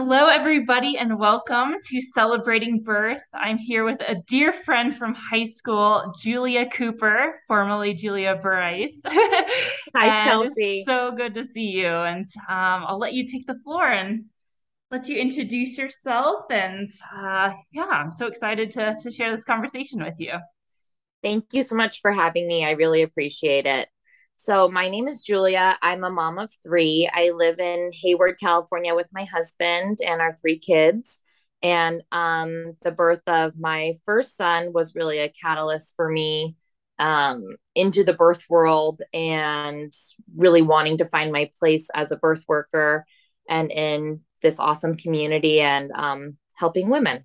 Hello, everybody, and welcome to Celebrating Birth. I'm here with a dear friend from high school, Julia Cooper, formerly Julia Bryce. Hi, Kelsey. So good to see you. And um, I'll let you take the floor and let you introduce yourself. And uh, yeah, I'm so excited to, to share this conversation with you. Thank you so much for having me. I really appreciate it. So, my name is Julia. I'm a mom of three. I live in Hayward, California with my husband and our three kids. And um, the birth of my first son was really a catalyst for me um, into the birth world and really wanting to find my place as a birth worker and in this awesome community and um, helping women.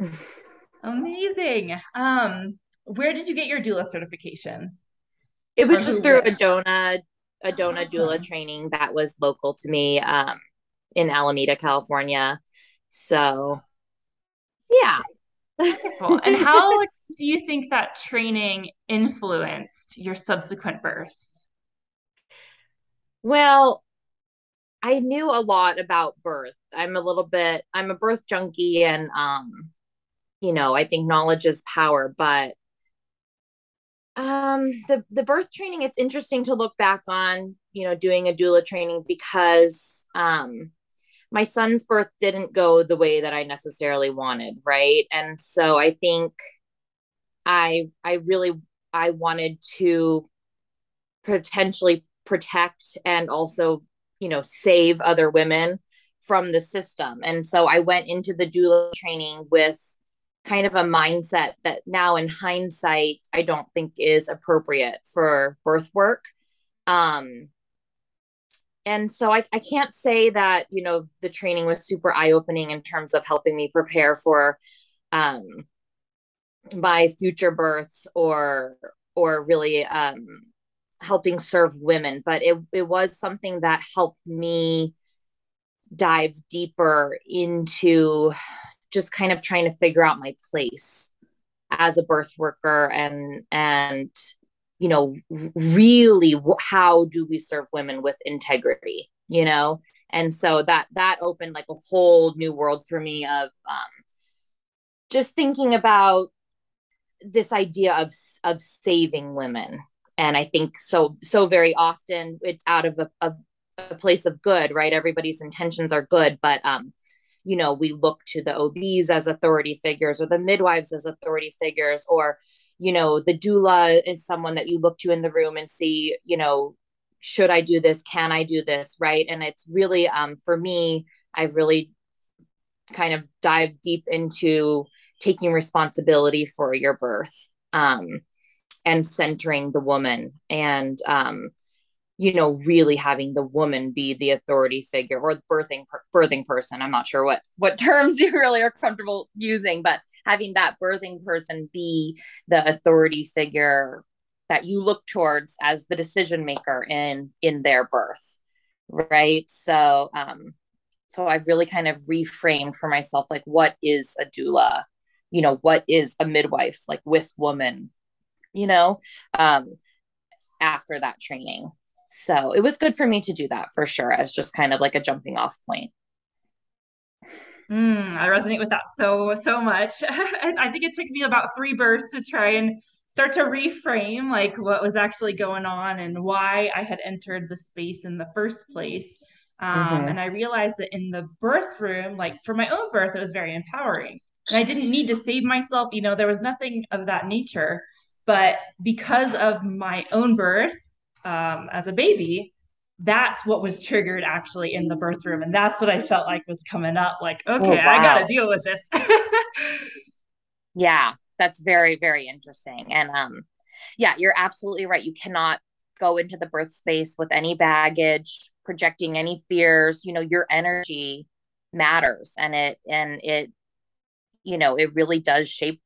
Amazing. Um, where did you get your doula certification? It was just through a Dona a Dona awesome. doula training that was local to me um, in Alameda, California. So, yeah. Cool. And how do you think that training influenced your subsequent births? Well, I knew a lot about birth. I'm a little bit I'm a birth junkie and um you know, I think knowledge is power, but um the the birth training it's interesting to look back on you know doing a doula training because um my son's birth didn't go the way that i necessarily wanted right? And so i think i i really i wanted to potentially protect and also you know save other women from the system. And so i went into the doula training with kind of a mindset that now in hindsight i don't think is appropriate for birth work. Um and so I, I can't say that you know the training was super eye-opening in terms of helping me prepare for um my future births or or really um helping serve women. But it, it was something that helped me dive deeper into just kind of trying to figure out my place as a birth worker and and you know really how do we serve women with integrity you know? And so that that opened like a whole new world for me of um just thinking about this idea of of saving women. And i think so so very often it's out of a, a, a place of good right? Everybody's intentions are good but um you know we look to the obs as authority figures or the midwives as authority figures or you know the doula is someone that you look to in the room and see you know should i do this? Can i do this? Right? And it's really um for me i've really kind of dived deep into taking responsibility for your birth um and centering the woman. And um you know really having the woman be the authority figure or birthing birthing person. I'm not sure what what terms you really are comfortable using but having that birthing person be the authority figure that you look towards as the decision maker in in their birth right? So um so i've really kind of reframed for myself like what is a doula? You know what is a midwife like with woman you know um after that training so it was good for me to do that for sure as just kind of like a jumping off point. Mm, I resonate with that so, so much. I think it took me about three bursts to try and start to reframe like what was actually going on and why I had entered the space in the first place. Um, mm-hmm. And I realized that in the birth room, like for my own birth, it was very empowering. And I didn't need to save myself. You know, there was nothing of that nature. But because of my own birth, um, as a baby, that's what was triggered actually in the birth room. And that's what I felt like was coming up like, oh, okay, oh, wow. I got to deal with this. yeah, that's very, very interesting. And um, yeah, you're absolutely right. You cannot go into the birth space with any baggage, projecting any fears. You know, your energy matters and it, and it, you know, it really does shape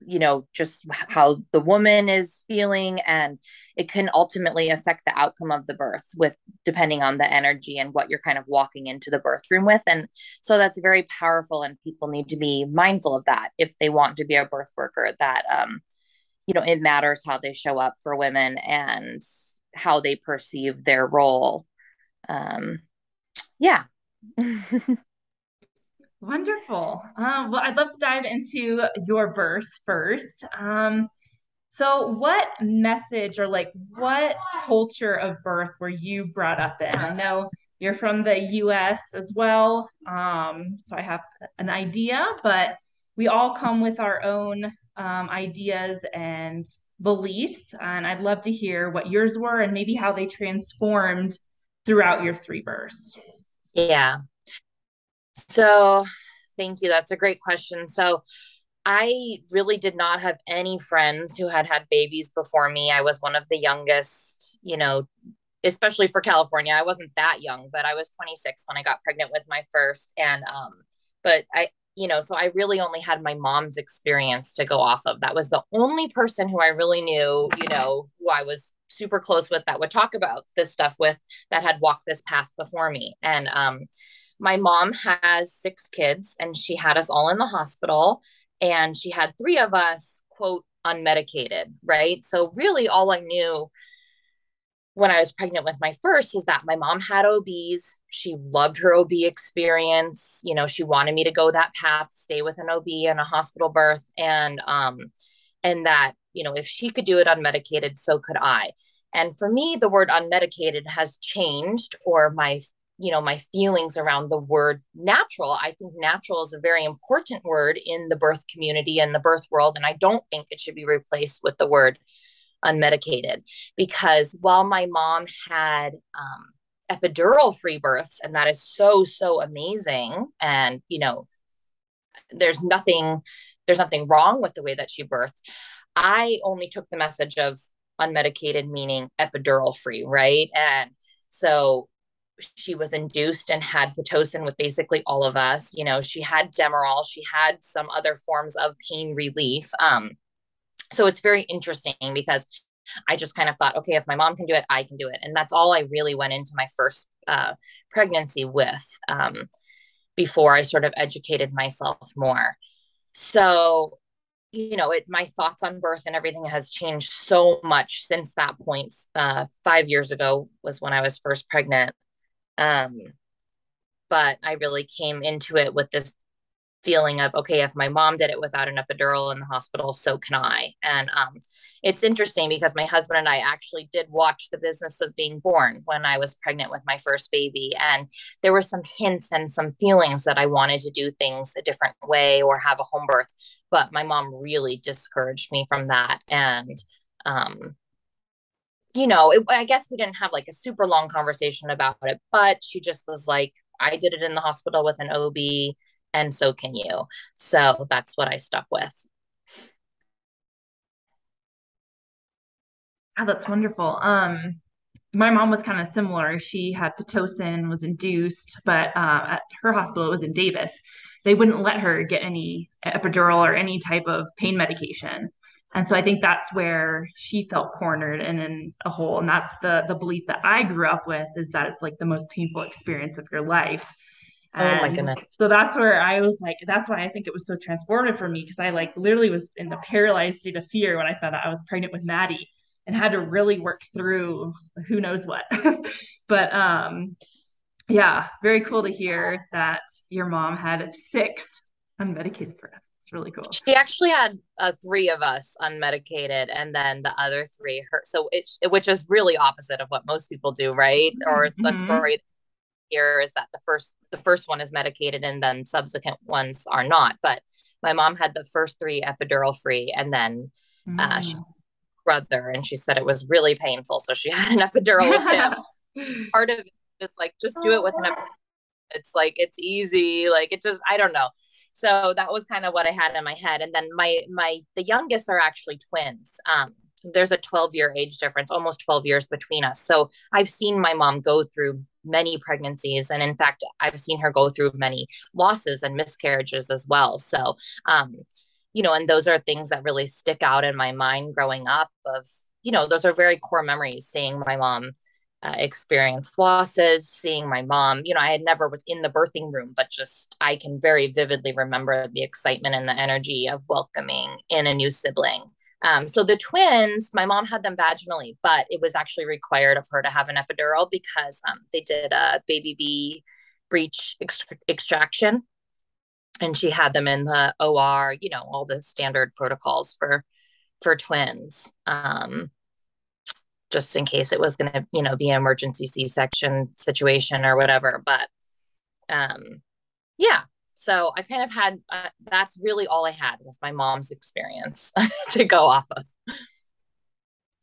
you know just how the woman is feeling and it can ultimately affect the outcome of the birth with depending on the energy and what you're kind of walking into the birth room with and so that's very powerful and people need to be mindful of that if they want to be a birth worker that um you know it matters how they show up for women and how they perceive their role. Um yeah Wonderful. Um, well, I'd love to dive into your verse first. Um, so, what message or like what culture of birth were you brought up in? I know you're from the US as well. Um, so, I have an idea, but we all come with our own um, ideas and beliefs. And I'd love to hear what yours were and maybe how they transformed throughout your three births. Yeah. So, thank you. That's a great question. So, I really did not have any friends who had had babies before me. I was one of the youngest, you know, especially for California. I wasn't that young, but I was 26 when I got pregnant with my first. And, um, but I, you know, so I really only had my mom's experience to go off of. That was the only person who I really knew, you know, who I was super close with that would talk about this stuff with that had walked this path before me. And, um, my mom has six kids and she had us all in the hospital and she had three of us quote unmedicated right? So really all i knew when i was pregnant with my first is that my mom had obs she loved her ob experience. You know she wanted me to go that path stay with an ob and a hospital birth and um and that you know if she could do it unmedicated so could i. And for me the word unmedicated has changed or my you know my feelings around the word natural. I think natural is a very important word in the birth community and the birth world and i don't think it should be replaced with the word unmedicated. Because while my mom had um, epidural free births and that is so so amazing and you know there's nothing there's nothing wrong with the way that she birthed i only took the message of unmedicated meaning epidural free right? And so she was induced and had pitocin with basically all of us. You know, she had Demerol, she had some other forms of pain relief. Um, so it's very interesting because I just kind of thought, okay, if my mom can do it, I can do it. And that's all I really went into my first uh, pregnancy with um, before I sort of educated myself more. So, you know, it my thoughts on birth and everything has changed so much since that point. Uh, five years ago was when I was first pregnant. Um, but I really came into it with this feeling of okay if my mom did it without an epidural in the hospital so can i. And um, it's interesting because my husband and i actually did watch the business of being born when i was pregnant with my first baby. And there were some hints and some feelings that i wanted to do things a different way or have a home birth but my mom really discouraged me from that. And um, you know, it, I guess we didn't have like a super long conversation about it, but she just was like, I did it in the hospital with an OB, and so can you. So that's what I stuck with. Oh, that's wonderful. Um, my mom was kind of similar. She had pitocin, was induced, but uh, at her hospital, it was in Davis. They wouldn't let her get any epidural or any type of pain medication. And so I think that's where she felt cornered and in a hole. And that's the the belief that I grew up with is that it's like the most painful experience of your life. And oh my goodness. So that's where I was like, that's why I think it was so transformative for me because I like literally was in a paralyzed state of fear when I found out I was pregnant with Maddie and had to really work through who knows what. but um yeah, very cool to hear that your mom had six unmedicated for us. It's really cool. She actually had uh, three of us unmedicated, and then the other three her. So it, which is really opposite of what most people do, right? Mm-hmm. Or the story here is that the first the first one is medicated, and then subsequent ones are not. But my mom had the first three epidural free, and then mm. uh, she brother, and she said it was really painful, so she had an epidural with him. Part of it is like just do it with an. Epidural. It's like it's easy, like it just I don't know so that was kind of what i had in my head. And then my my the youngest are actually twins. Um there's a 12 year age difference almost 12 years between us. So i've seen my mom go through many pregnancies. And in fact i've seen her go through many losses and miscarriages as well. So um you know and those are things that really stick out in my mind growing up of you know those are very core memories seeing my mom uh, experienced losses, seeing my mom. You know, I had never was in the birthing room, but just I can very vividly remember the excitement and the energy of welcoming in a new sibling. Um, so the twins, my mom had them vaginally, but it was actually required of her to have an epidural because um, they did a baby B breech ex- extraction and she had them in the OR, you know, all the standard protocols for for twins. Um, just in case it was going to, you know, be an emergency C-section situation or whatever, but um yeah, so I kind of had uh, that's really all I had was my mom's experience to go off of.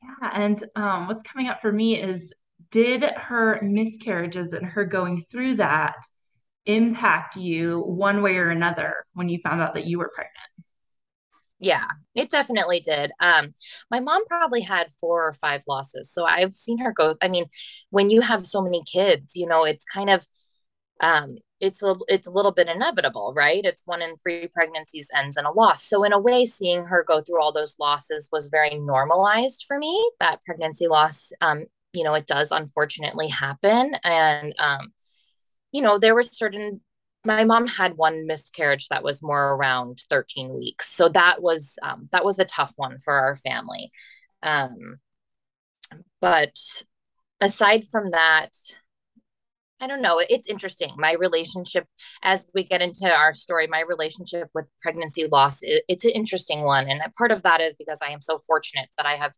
Yeah, and um, what's coming up for me is did her miscarriages and her going through that impact you one way or another when you found out that you were pregnant? Yeah, it definitely did. Um, my mom probably had four or five losses. So I've seen her go. I mean, when you have so many kids, you know, it's kind of um it's a it's a little bit inevitable, right? It's one in three pregnancies ends in a loss. So in a way, seeing her go through all those losses was very normalized for me. That pregnancy loss, um, you know, it does unfortunately happen, and um, you know, there were certain my mom had one miscarriage that was more around 13 weeks. So that was um, that was a tough one for our family. Um, but aside from that i don't know it's interesting. My relationship as we get into our story my relationship with pregnancy loss it, it's an interesting one. And part of that is because i am so fortunate that i have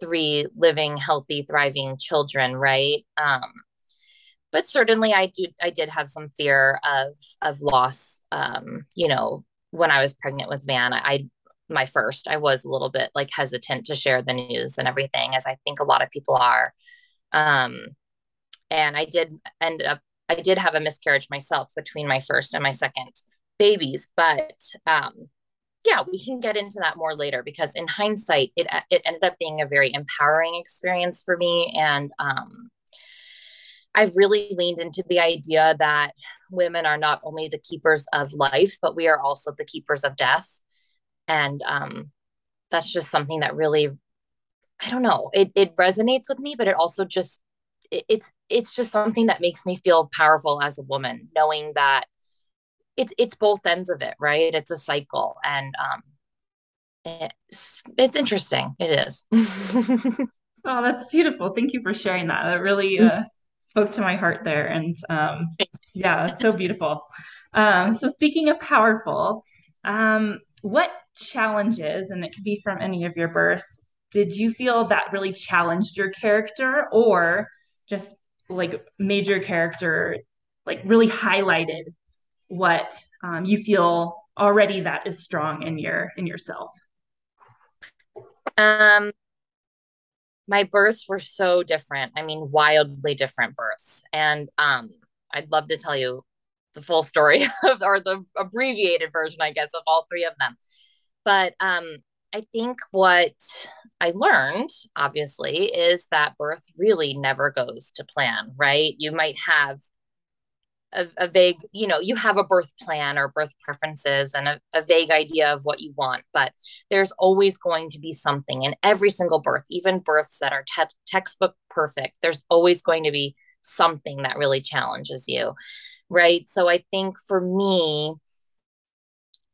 three living healthy thriving children right? Um, but certainly I do I did have some fear of of loss. Um, you know, when I was pregnant with Van, I, I my first, I was a little bit like hesitant to share the news and everything, as I think a lot of people are. Um, and I did end up I did have a miscarriage myself between my first and my second babies, but um, yeah, we can get into that more later because in hindsight, it it ended up being a very empowering experience for me, and um, I've really leaned into the idea that women are not only the keepers of life, but we are also the keepers of death. And um, that's just something that really, I don't know, it, it resonates with me, but it also just, it, it's, it's just something that makes me feel powerful as a woman, knowing that it's, it's both ends of it, right? It's a cycle. And um, it's, it's interesting. It is. oh, that's beautiful. Thank you for sharing that. That really, uh, spoke to my heart there. And um, yeah, so beautiful. Um, so speaking of powerful, um, what challenges, and it could be from any of your births, did you feel that really challenged your character or just like made your character, like really highlighted what um, you feel already that is strong in your in yourself? Um, my births were so different. I mean, wildly different births. And um, I'd love to tell you the full story of, or the abbreviated version, I guess, of all three of them. But um, I think what I learned, obviously, is that birth really never goes to plan, right? You might have a, a, vague, you know, you have a birth plan or birth preferences and a, a vague idea of what you want, but there's always going to be something in every single birth, even births that are te- textbook perfect. There's always going to be something that really challenges you, right? So I think for me,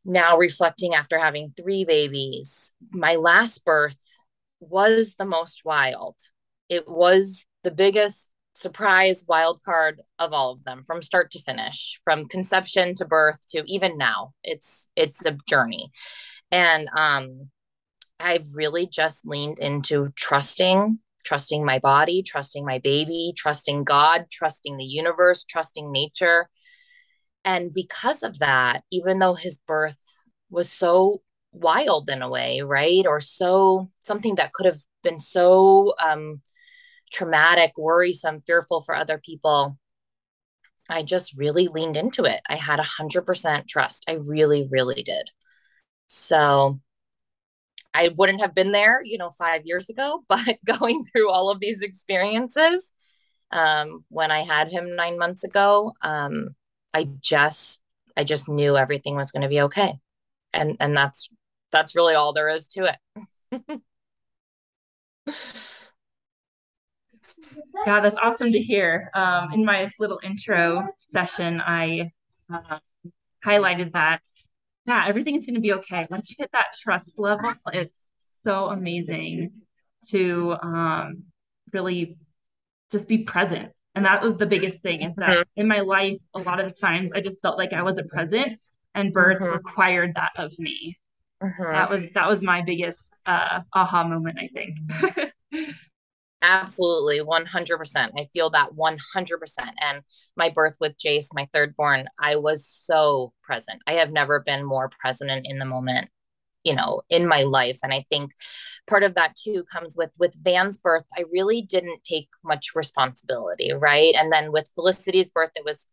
now reflecting after having three babies, my last birth was the most wild. It was the biggest surprise wild card of all of them from start to finish from conception to birth to even now. It's it's a journey. And um i've really just leaned into trusting trusting my body trusting my baby trusting god trusting the universe trusting nature. And because of that even though his birth was so wild in a way right or so something that could have been so um traumatic, worrisome, fearful for other people, I just really leaned into it. I had a hundred percent trust. I really, really did. So I wouldn't have been there, you know, five years ago, but going through all of these experiences um, when I had him nine months ago, um, I just, I just knew everything was going to be okay, and and that's that's really all there is to it. Yeah, that's awesome to hear. Um, in my little intro session, I uh, highlighted that, yeah, everything's going to be okay. Once you hit that trust level, it's so amazing to um, really just be present And that was the biggest thing is that mm-hmm. in my life, a lot of the times I just felt like I wasn't present and birth mm-hmm. required that of me. Mm-hmm. That was that was my biggest uh, aha moment, I think. Absolutely, 100%. I feel that 100%. And my birth with Jace, my third born, I was so present. I have never been more present in the moment you know in my life and i think part of that too comes with with van's birth i really didn't take much responsibility right and then with felicity's birth it was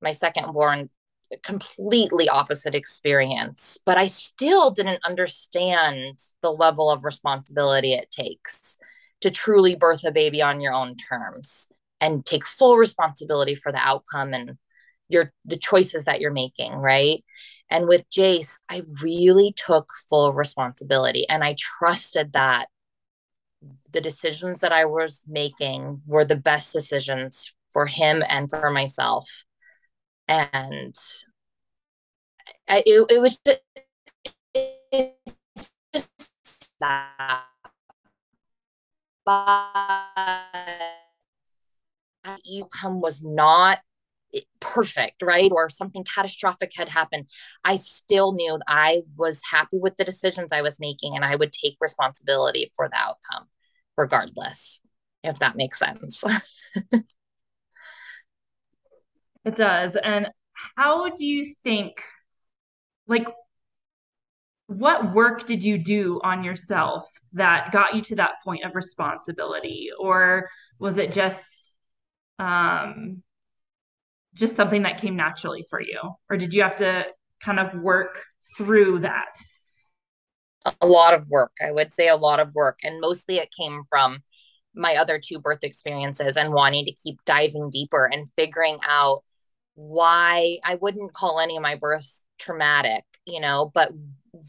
my second born completely opposite experience but i still didn't understand the level of responsibility it takes to truly birth a baby on your own terms and take full responsibility for the outcome and your the choices that you're making right? And with jace i really took full responsibility and i trusted that the decisions that i was making were the best decisions for him and for myself. And I, it, it was just, just that but outcome was not perfect, right? Or something catastrophic had happened. I still knew I was happy with the decisions I was making and I would take responsibility for the outcome regardless, if that makes sense. it does. And how do you think, like, what work did you do on yourself that got you to that point of responsibility? Or was it just um just something that came naturally for you? Or did you have to kind of work through that? A lot of work i would say a lot of work. And mostly it came from my other two birth experiences and wanting to keep diving deeper and figuring out why i wouldn't call any of my births traumatic you know but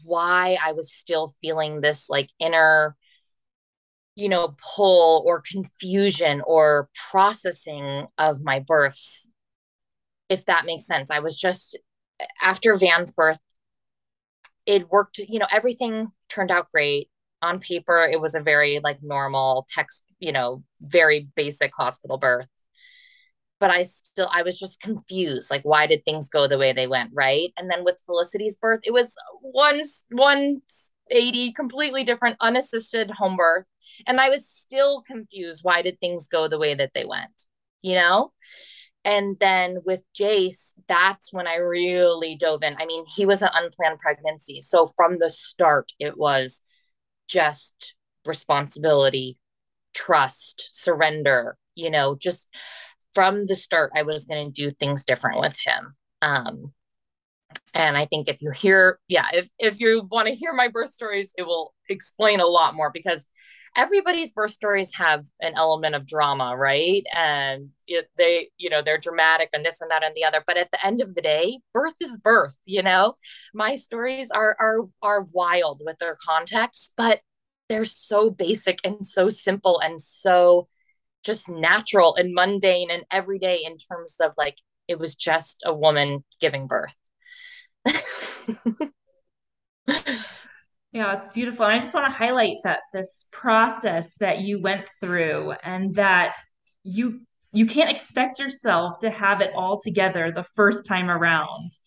why I was still feeling this like inner, you know, pull or confusion or processing of my births, if that makes sense. I was just, after Van's birth, it worked, you know, everything turned out great. On paper, it was a very like normal text, you know, very basic hospital birth but I still I was just confused like why did things go the way they went right? And then with Felicity's birth it was one 180 completely different unassisted home birth. And I was still confused why did things go the way that they went you know? And then with Jace that's when I really dove in. I mean he was an unplanned pregnancy. So from the start it was just responsibility trust surrender you know just from the start I was going to do things different with him. Um, and I think if you hear, yeah, if if you want to hear my birth stories, it will explain a lot more because everybody's birth stories have an element of drama, right? And it, they, you know, they're dramatic and this and that and the other. But at the end of the day, birth is birth. You know, my stories are are are wild with their context, but they're so basic and so simple and so just natural and mundane and everyday in terms of like it was just a woman giving birth. yeah, it's beautiful. And I just want to highlight that this process that you went through and that you you can't expect yourself to have it all together the first time around.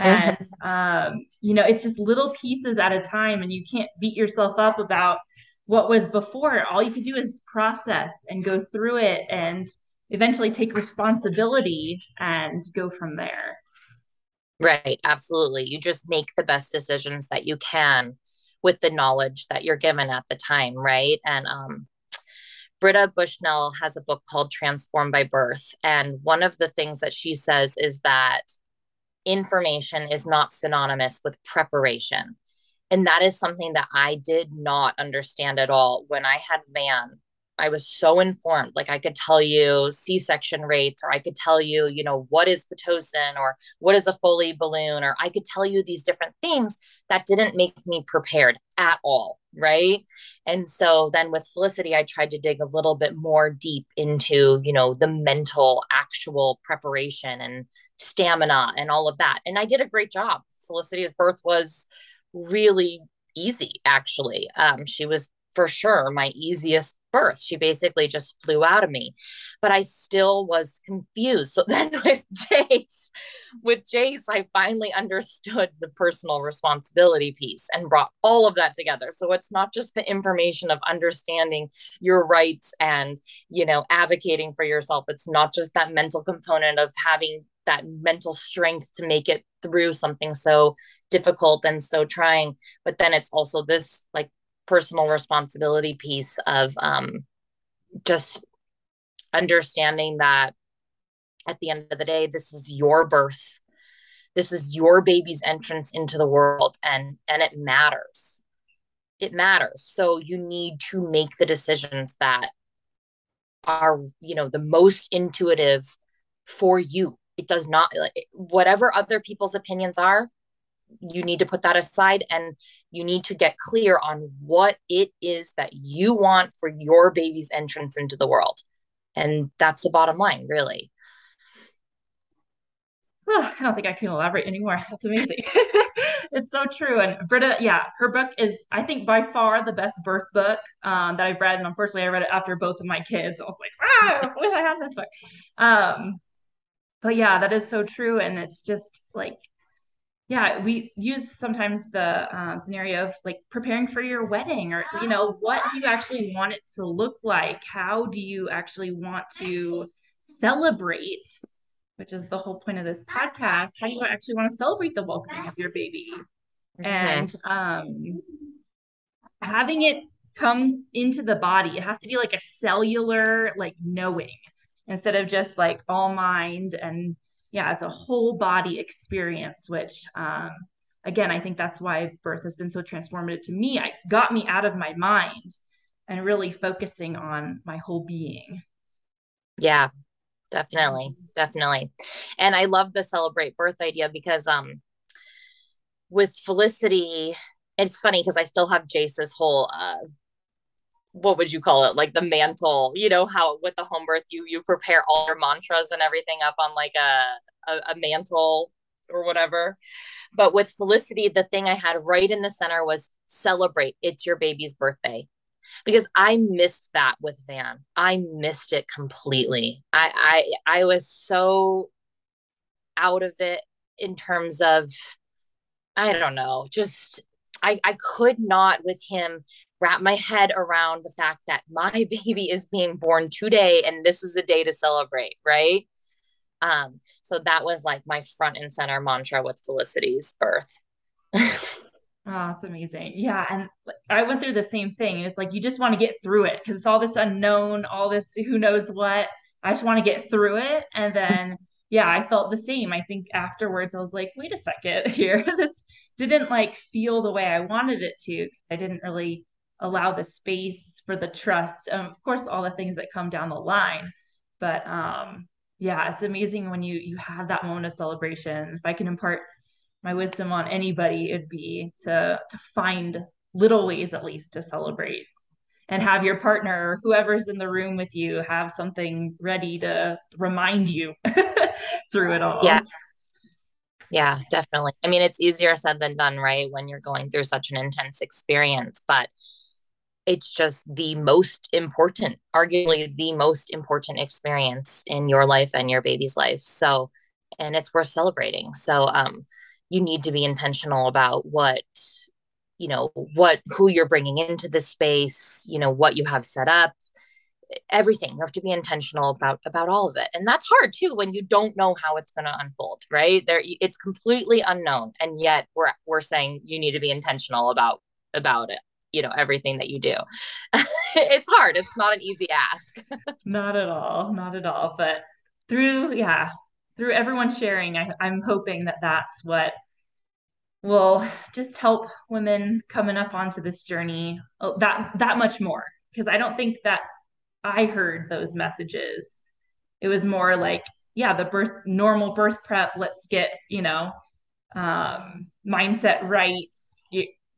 And um, you know, it's just little pieces at a time and you can't beat yourself up about what was before all you could do is process and go through it and eventually take responsibility and go from there right absolutely you just make the best decisions that you can with the knowledge that you're given at the time right and um Britta Bushnell has a book called Transformed by Birth. And one of the things that she says is that information is not synonymous with preparation. And that is something that I did not understand at all when I had Van. I was so informed. Like I could tell you C section rates, or I could tell you, you know, what is Pitocin, or what is a Foley balloon, or I could tell you these different things that didn't make me prepared at all. Right. And so then with Felicity, I tried to dig a little bit more deep into, you know, the mental, actual preparation and stamina and all of that. And I did a great job. Felicity's birth was really easy actually um, she was for sure my easiest birth. She basically just flew out of me, but I still was confused. So then with Jace, with Jace, I finally understood the personal responsibility piece and brought all of that together. So it's not just the information of understanding your rights and, you know, advocating for yourself. It's not just that mental component of having that mental strength to make it through something so difficult and so trying. But then it's also this like personal responsibility piece of um, just understanding that at the end of the day this is your birth. This is your baby's entrance into the world and and it matters. It matters. So you need to make the decisions that are you know the most intuitive for you it does not like whatever other people's opinions are you need to put that aside and you need to get clear on what it is that you want for your baby's entrance into the world. And that's the bottom line, really. Oh, I don't think I can elaborate anymore. That's amazing. it's so true. And Britta, yeah, her book is, I think, by far the best birth book um, that I've read. And unfortunately, I read it after both of my kids. I was like, ah, I wish I had this book. Um, but yeah, that is so true. And it's just like yeah we use sometimes the um, scenario of like preparing for your wedding or you know what do you actually want it to look like how do you actually want to celebrate which is the whole point of this podcast how do you actually want to celebrate the welcoming of your baby mm-hmm. and um having it come into the body it has to be like a cellular like knowing instead of just like all mind and yeah, it's a whole body experience, which um, again, I think that's why birth has been so transformative to me. It got me out of my mind and really focusing on my whole being. Yeah, definitely. Definitely. And I love the celebrate birth idea because um with Felicity, it's funny because I still have Jace's whole uh what would you call it? Like the mantle you know how with the home birth you you prepare all your mantras and everything up on like a, a, a mantle or whatever. But with felicity the thing i had right in the center was celebrate it's your baby's birthday. Because i missed that with van. I missed it completely. I i i was so out of it in terms of i don't know just I, I could not with him wrap my head around the fact that my baby is being born today and this is the day to celebrate, right? Um, so that was like my front and center mantra with Felicity's birth. Oh, it's amazing. Yeah. And I went through the same thing. It was like, you just want to get through it because it's all this unknown, all this who knows what. I just want to get through it. And then, yeah, I felt the same. I think afterwards, I was like, wait a second here. this didn't like feel the way I wanted it to. I didn't really allow the space for the trust. Um, of course, all the things that come down the line, but um, yeah, it's amazing when you you have that moment of celebration. If I can impart my wisdom on anybody, it'd be to to find little ways at least to celebrate and have your partner whoever's in the room with you have something ready to remind you through it all yeah yeah definitely i mean it's easier said than done right when you're going through such an intense experience but it's just the most important, arguably the most important experience in your life and your baby's life. So, and it's worth celebrating. So, um, you need to be intentional about what, you know, what, who you're bringing into the space, you know, what you have set up, everything. You have to be intentional about, about all of it. And that's hard too, when you don't know how it's going to unfold, right? There, it's completely unknown. And yet we're, we're saying you need to be intentional about, about it you know everything that you do. It's hard. It's not an easy ask. Not at all. Not at all. But through yeah through everyone sharing I, i'm hoping that that's what will just help women coming up onto this journey oh, that that much more. Because i don't think that i heard those messages. It was more like yeah the birth normal birth prep let's get you know um mindset right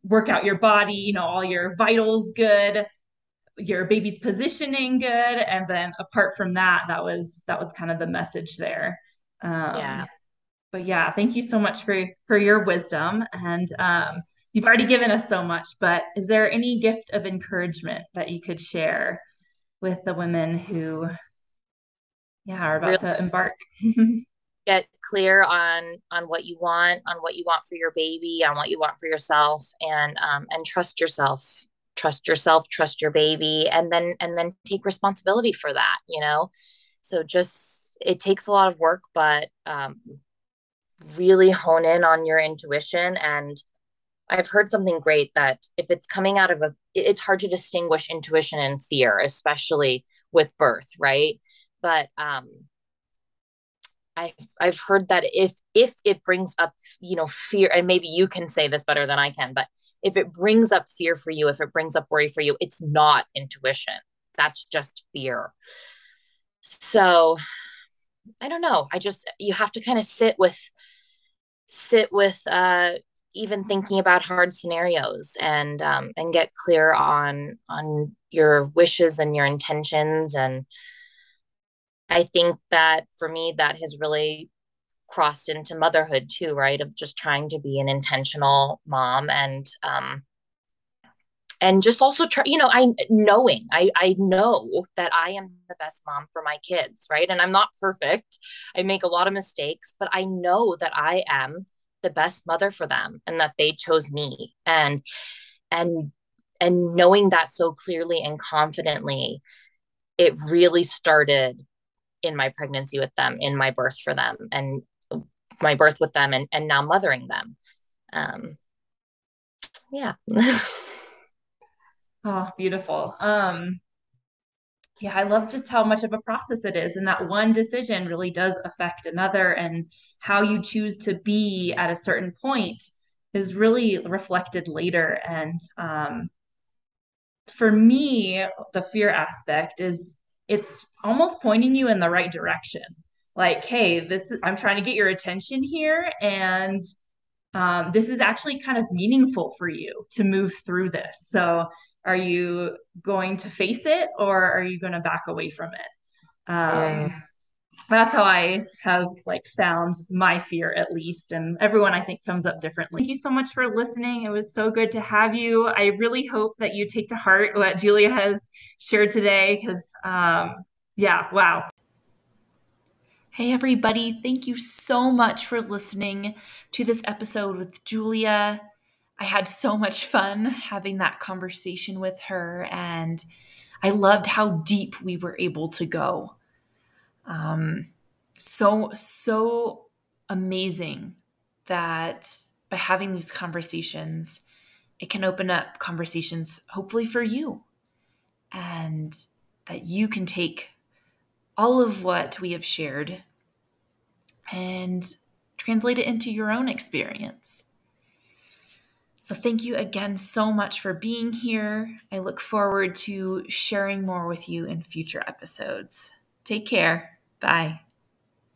work out your body, you know, all your vitals good, your baby's positioning good, and then apart from that, that was that was kind of the message there. Um, yeah. But yeah, thank you so much for for your wisdom, and um, you've already given us so much, but is there any gift of encouragement that you could share with the women who, yeah, are about really? to embark? get clear on on what you want on what you want for your baby on what you want for yourself and um, and trust yourself trust yourself trust your baby and then and then take responsibility for that you know? So just it takes a lot of work but um, really hone in on your intuition and i've heard something great that if it's coming out of a it's hard to distinguish intuition and fear especially with birth right? But um I've I've heard that if if it brings up you know fear and maybe you can say this better than I can but if it brings up fear for you if it brings up worry for you it's not intuition. That's just fear. So I don't know. I just you have to kind of sit with sit with uh even thinking about hard scenarios and um and get clear on on your wishes and your intentions and I think that for me, that has really crossed into motherhood too, right? Of just trying to be an intentional mom and, um, and just also try, you know, I knowing, I, I know that I am the best mom for my kids, right? And I'm not perfect. I make a lot of mistakes, but I know that I am the best mother for them and that they chose me. And, and, and knowing that so clearly and confidently, it really started in my pregnancy with them, in my birth for them, and my birth with them, and, and now mothering them. Um, yeah. oh, beautiful. Um, yeah, I love just how much of a process it is. And that one decision really does affect another. And how you choose to be at a certain point is really reflected later. And um, for me, the fear aspect is it's almost pointing you in the right direction. Like, hey, this is, I'm trying to get your attention here, and um, this is actually kind of meaningful for you to move through this. So, are you going to face it, or are you going to back away from it? Um, yeah that's how I have like found my fear at least. And everyone I think comes up differently. Thank you so much for listening. It was so good to have you. I really hope that you take to heart what Julia has shared today because, um, yeah, wow. Hey, everybody. Thank you so much for listening to this episode with Julia. I had so much fun having that conversation with her, and I loved how deep we were able to go. Um, so, so amazing that by having these conversations, it can open up conversations, hopefully for you, and that you can take all of what we have shared and translate it into your own experience. So, thank you again so much for being here. I look forward to sharing more with you in future episodes. Take care. Bye.